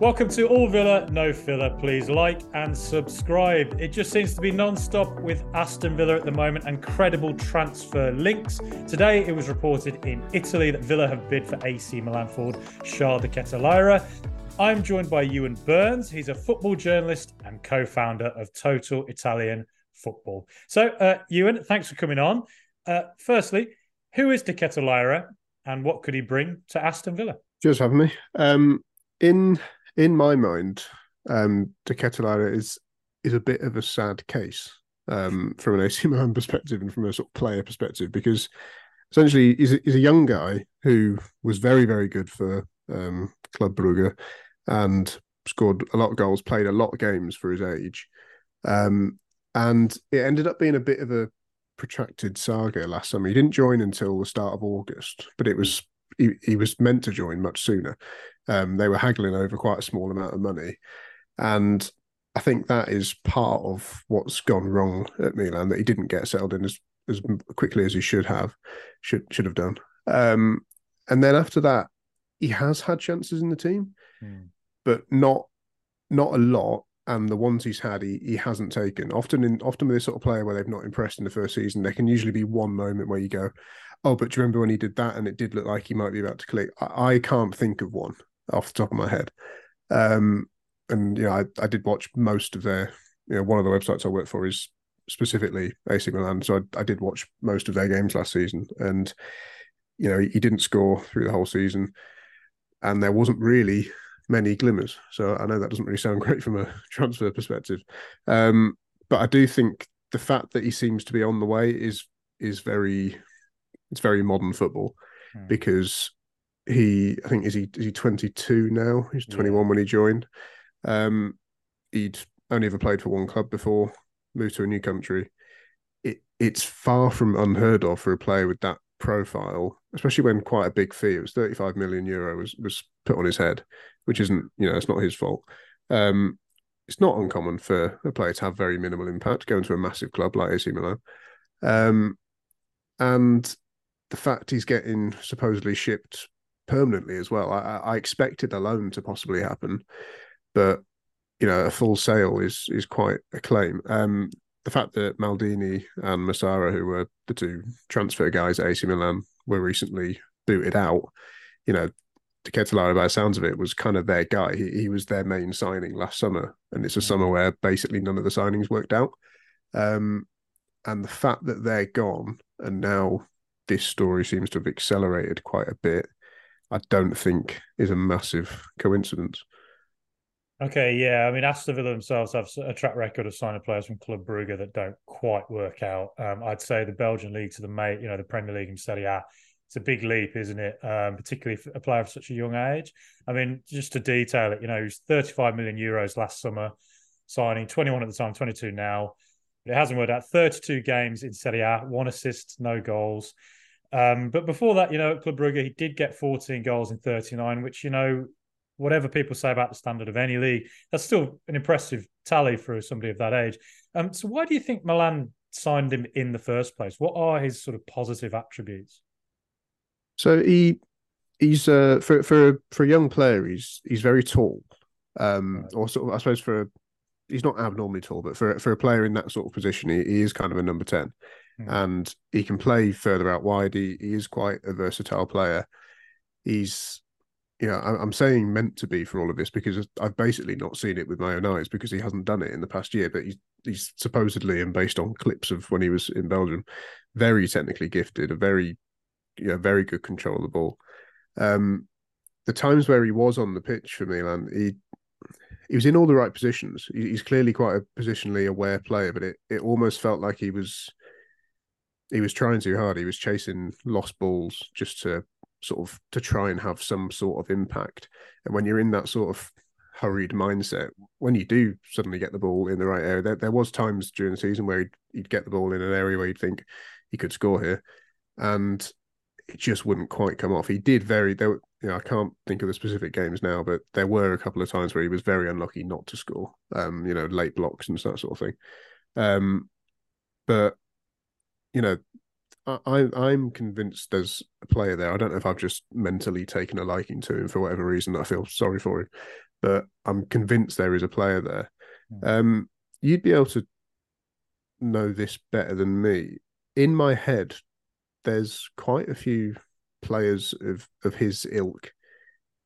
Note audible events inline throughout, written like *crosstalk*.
Welcome to All Villa, No Filler. Please like and subscribe. It just seems to be non stop with Aston Villa at the moment and credible transfer links. Today, it was reported in Italy that Villa have bid for AC Milan forward Charles de Ketelaere. I'm joined by Euan Burns. He's a football journalist and co founder of Total Italian Football. So, uh, Euan, thanks for coming on. Uh, firstly, who is de Ketelaere and what could he bring to Aston Villa? Just having me. Um, in in my mind, um, De Ketelaere is is a bit of a sad case um, from an AC *laughs* Milan perspective and from a sort of player perspective because essentially he's a, he's a young guy who was very very good for um, Club Brugge and scored a lot of goals, played a lot of games for his age, um, and it ended up being a bit of a protracted saga last summer. He didn't join until the start of August, but it was he, he was meant to join much sooner. Um, they were haggling over quite a small amount of money, and I think that is part of what's gone wrong at Milan that he didn't get settled in as as quickly as he should have should should have done. Um, and then after that, he has had chances in the team, mm. but not not a lot. And the ones he's had, he, he hasn't taken. Often in often with this sort of player where they've not impressed in the first season, there can usually be one moment where you go, "Oh, but do you remember when he did that?" And it did look like he might be about to click. I, I can't think of one off the top of my head. Um, and you know, I, I did watch most of their. You know, one of the websites I work for is specifically AC Milan, so I, I did watch most of their games last season, and you know, he, he didn't score through the whole season, and there wasn't really many glimmers. So I know that doesn't really sound *laughs* great from a transfer perspective, um, but I do think the fact that he seems to be on the way is is very it's very modern football hmm. because he I think is he is he 22 now? He's 21 yeah. when he joined. Um, he'd only ever played for one club before, moved to a new country. It it's far from unheard of for a player with that profile, especially when quite a big fee. It was 35 million euro was was put on his head, which isn't you know it's not his fault. Um, it's not uncommon for a player to have very minimal impact going to a massive club like AC Milan. Um, and the fact he's getting supposedly shipped permanently as well. I, I expected a loan to possibly happen, but you know, a full sale is is quite a claim. Um, the fact that Maldini and Massara, who were the two transfer guys at AC Milan, were recently booted out, you know, De Ketelaere, by the sounds of it, was kind of their guy. He, he was their main signing last summer, and it's a summer where basically none of the signings worked out. Um, and the fact that they're gone, and now this story seems to have accelerated quite a bit, I don't think is a massive coincidence. Okay, yeah. I mean, Aston Villa themselves have a track record of signing players from Club Brugge that don't quite work out. Um, I'd say the Belgian league to the mate, you know, the Premier League and Serie A, it's a big leap, isn't it? Um, particularly for a player of such a young age. I mean, just to detail it, you know, he's 35 million euros last summer, signing 21 at the time, 22 now. It hasn't worked out. 32 games in Serie A, one assist, no goals. Um, but before that, you know, at Club Brugge, he did get 14 goals in 39, which, you know, whatever people say about the standard of any league, that's still an impressive tally for somebody of that age. Um, so why do you think Milan signed him in the first place? What are his sort of positive attributes? So he he's uh, for for for a young player, he's he's very tall. Um, right. or sort of, I suppose for a, he's not abnormally tall, but for for a player in that sort of position, he, he is kind of a number ten. Hmm. and he can play further out wide. He, he is quite a versatile player. He's, you know, I'm saying meant to be for all of this because I've basically not seen it with my own eyes because he hasn't done it in the past year. But he's, he's supposedly, and based on clips of when he was in Belgium, very technically gifted, a very, you know, very good control of the ball. Um, the times where he was on the pitch for Milan, he he was in all the right positions. He's clearly quite a positionally aware player, but it, it almost felt like he was he was trying too hard. He was chasing lost balls just to sort of to try and have some sort of impact. And when you're in that sort of hurried mindset, when you do suddenly get the ball in the right area, there, there was times during the season where he'd, he'd get the ball in an area where you'd think he could score here, and it just wouldn't quite come off. He did very there. You know, I can't think of the specific games now, but there were a couple of times where he was very unlucky not to score. Um, you know, late blocks and that sort of thing. Um, but you know, I, I'm convinced there's a player there. I don't know if I've just mentally taken a liking to him for whatever reason. I feel sorry for him, but I'm convinced there is a player there. Hmm. Um, you'd be able to know this better than me. In my head, there's quite a few players of of his ilk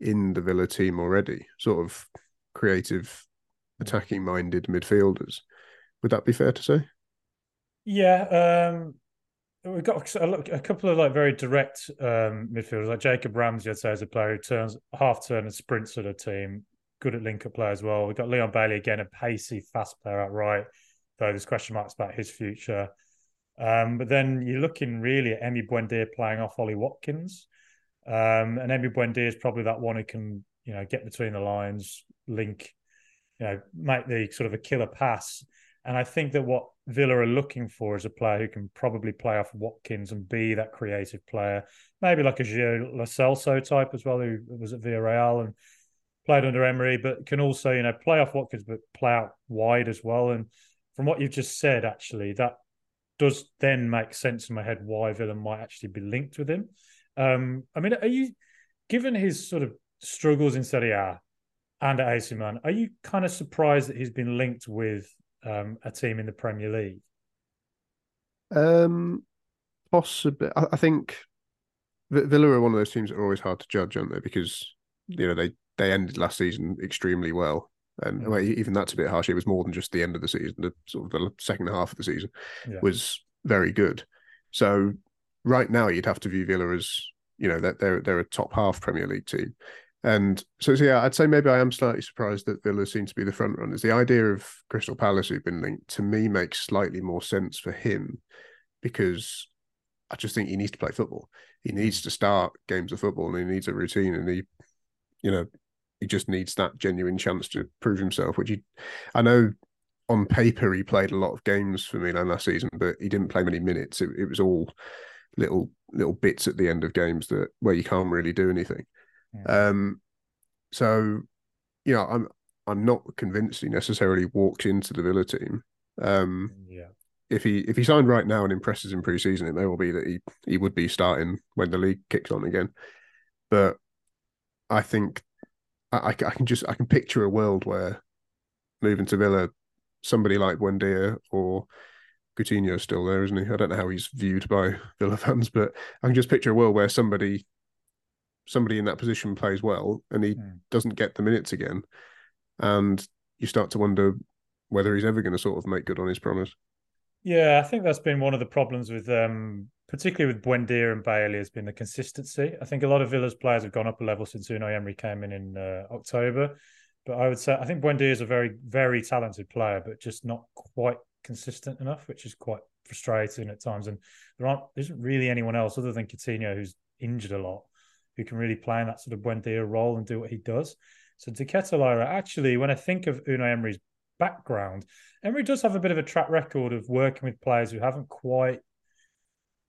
in the Villa team already, sort of creative, attacking minded midfielders. Would that be fair to say? Yeah, um, we've got a, a couple of like very direct um, midfielders, like Jacob Ramsey. I'd say as a player who turns half turn and sprints at a team, good at link up play as well. We've got Leon Bailey again, a pacey, fast player outright. Though there's question marks about his future. Um, but then you're looking really at Emi Buendia playing off Ollie Watkins. Um, and Emi Buendia is probably that one who can, you know, get between the lines, link, you know, make the sort of a killer pass. And I think that what Villa are looking for is a player who can probably play off Watkins and be that creative player, maybe like a Gio Lo Celso type as well, who was at Villarreal and played under Emery, but can also, you know, play off Watkins, but play out wide as well. And from what you've just said, actually, that does then make sense in my head why Villa might actually be linked with him. Um, I mean, are you, given his sort of struggles in Serie A and at AC Milan, are you kind of surprised that he's been linked with um, a team in the Premier League? Um, possibly. I, I think Villa are one of those teams that are always hard to judge, aren't they? Because you know they they ended last season extremely well, and Mm. well, even that's a bit harsh. It was more than just the end of the season. The sort of the second half of the season Yeah. was very good. So right now, you'd have to view Villa as you know that they're they're a top half Premier League team. And so, so yeah, I'd say maybe I am slightly surprised that Villa seem to be the front runners. The idea of Crystal Palace who've been linked to me makes slightly more sense for him because I just think he needs to play football. He needs to start games of football and he needs a routine and he, you know, he just needs that genuine chance to prove himself, which he, I know on paper he played a lot of games for Milan last season, but he didn't play many minutes. It, it was all little little bits at the end of games that where you can't really do anything. Mm. Um, so you know, I'm I'm not convinced he necessarily walks into the Villa team. Um, yeah. if he if he signed right now and impresses in pre-season, it may well be that he he would be starting when the league kicks on again. But I think I, I I can just I can picture a world where moving to Villa, somebody like Buendia or Coutinho's still there, isn't he? I don't know how he's viewed by *laughs* Villa fans, but I can just picture a world where somebody somebody in that position plays well and he Mm. doesn't get the minutes again, and you start to wonder whether he's ever going to sort of make good on his promise. Yeah, I think that's been one of the problems with, um, particularly with Buendia and Bailey, has been the consistency. I think a lot of Villa's players have gone up a level since Unai Emery came in in uh, October. But I would say I think Buendia is a very, very talented player, but just not quite consistent enough, which is quite frustrating at times. And there aren't there isn't really anyone else other than Coutinho who's injured a lot who can really play in that sort of Buendia role and do what he does. So De Ketelaere, actually, when I think of Unai Emery's background, Emery does have a bit of a track record of working with players who haven't quite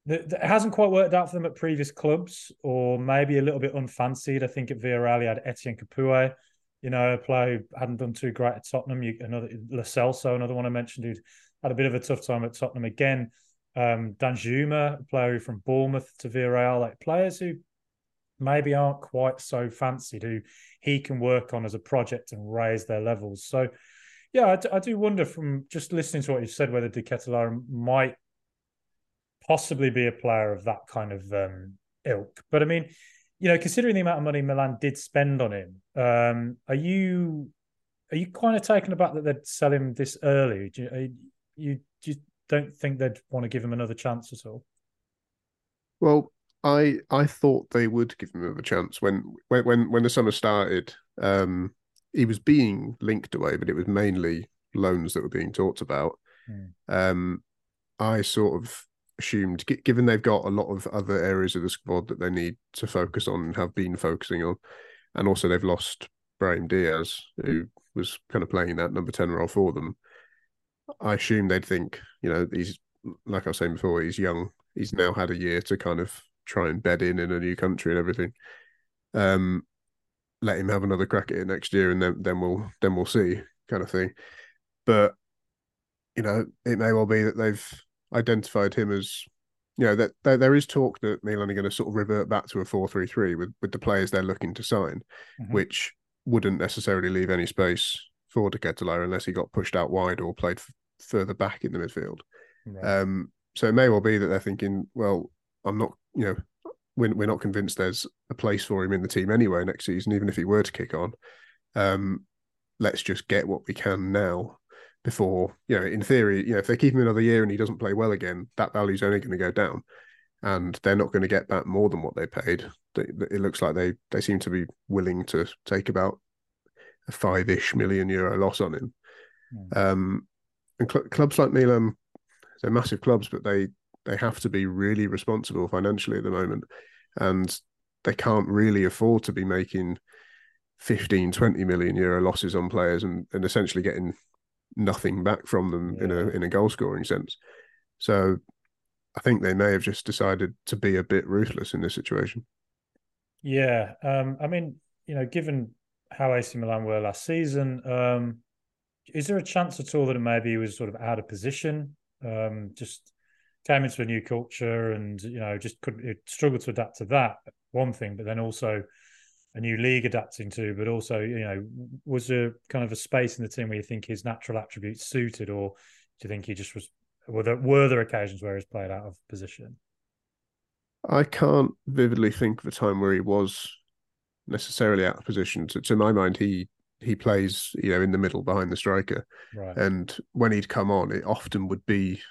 that hasn't quite worked out for them at previous clubs, or maybe a little bit unfancied. I think at Villarreal, he had Etienne Capoue, you know, a player who hadn't done too great at Tottenham. You, another Lo Celso, another one I mentioned, who had a bit of a tough time at Tottenham again. Um, Danjuma, a player from Bournemouth to Villarreal, like players who maybe aren't quite so fancied, who he can work on as a project and raise their levels. So, yeah, I, I do wonder from just listening to what you said whether De Ketelaere might possibly be a player of that kind of um, ilk. But I mean, you know, considering the amount of money Milan did spend on him, um, are you are you kind of taken aback that they'd sell him this early? Do you, you, do you don't think they'd want to give him another chance at all? Well, I I thought they would give him another chance when when when, when the summer started. Um, he was being linked away, but it was mainly loans that were being talked about. Hmm. Um, I sort of assumed, gi- given they've got a lot of other areas of the squad that they need to focus on and have been focusing on, and also they've lost Brahim Diaz, who was kind of playing that number ten role for them. I assume they'd think, you know, he's like I was saying before, he's young. He's now had a year to kind of try and bed in in a new country and everything. Um, let him have another crack at it next year, and then then we'll then we'll see, kind of thing. But you know, it may well be that they've identified him as, you know, that there, there is talk that Milan are going to sort of revert back to a four three three with with the players they're looking to sign, Mhm. which wouldn't necessarily leave any space for De Ketelaere unless he got pushed out wide or played f- further back in the midfield. Um, so it may well be that they're thinking, well, I'm not, you know, we're, we're not convinced there's a place for him in the team anyway next season, even if he were to kick on. Um, let's just get what we can now before, you know, in theory, you know, if they keep him another year and he doesn't play well again, that value's only going to go down and they're not going to get back more than what they paid. It looks like they they seem to be willing to take about a five-ish million euro loss on him. Mm. Um, and cl- clubs like Milan, they're massive clubs, but they they have to be really responsible financially at the moment, and they can't really afford to be making 15, 20 million euro losses on players and, and essentially getting nothing back from them yeah. in a in a goal scoring sense. So I think they may have just decided to be a bit ruthless in this situation. Yeah, um, I mean, you know, given how AC Milan were last season, um, is there a chance at all that maybe he was sort of out of position? Um, just came into a new culture and you know just couldn't struggle to adapt to that one thing, but then also a new league adapting to, but also you know was there kind of a space in the team where you think his natural attributes suited, or do you think he just was were there were there occasions where he's played out of position? I can't vividly think of a time where he was necessarily out of position. To, to my mind, he he plays you know in the middle behind the striker, right. and when he'd come on, it often would be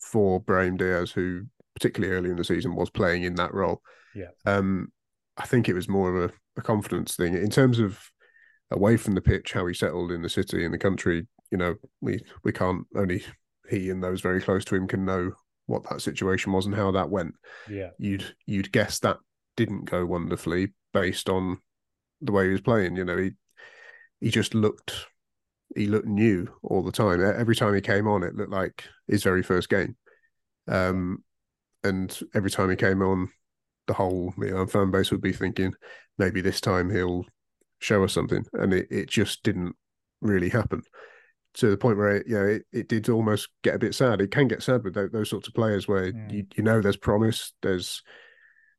for Brahim Diaz, who particularly early in the season was playing in that role. Yeah. Um, I think it was more of a, a confidence thing in terms of away from the pitch, how he settled in the city in the country. You know, we we can't only he and those very close to him can know what that situation was and how that went. Yeah, you'd you'd guess that didn't go wonderfully based on the way he was playing. You know, he he just looked he looked new all the time. Every time he came on, it looked like his very first game. Um, and every time he came on, the whole Milan fan base would be thinking maybe this time he'll show us something, and it, it just didn't really happen to the point where it, you know it, it did almost get a bit sad. It can get sad with those, those sorts of players where mm. you, you know there's promise, there's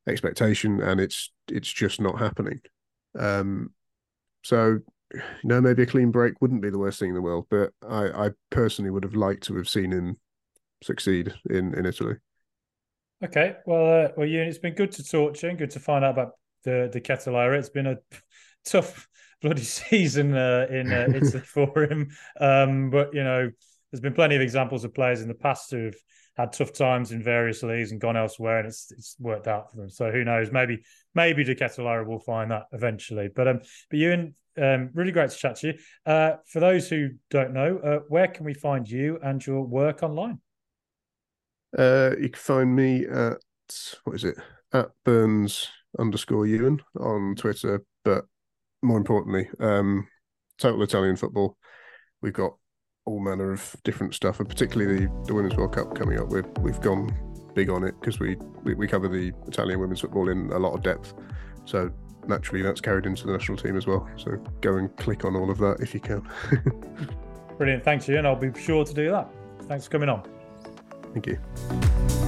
expectation, and it's it's just not happening. Um, so you know maybe a clean break wouldn't be the worst thing in the world, but I, I personally would have liked to have seen him succeed in in Italy. Okay, well, uh, well, Euan, it's been good to talk to you and good to find out about the De Ketelaere. It's been a *laughs* tough bloody *laughs* season uh, in uh, *laughs* Italy for him. Um, but you know, there's been plenty of examples of players in the past who've had tough times in various leagues and gone elsewhere, and it's it's worked out for them. So who knows? Maybe maybe De Ketelaere will find that eventually. But um, but Euan, um, really great to chat to you. Uh, for those who don't know, uh, where can we find you and your work online? Uh, you can find me at what is it at Burns underscore Euan on Twitter, but more importantly, um, total Italian football. We've got all manner of different stuff, and particularly the, the Women's World Cup coming up. We've we've gone big on it because we, we, we cover the Italian women's football in a lot of depth. So naturally, that's carried into the national team as well. So go and click on all of that if you can. *laughs* Brilliant, thanks, Ian. I'll be sure to do that. Thanks for coming on. Thank you.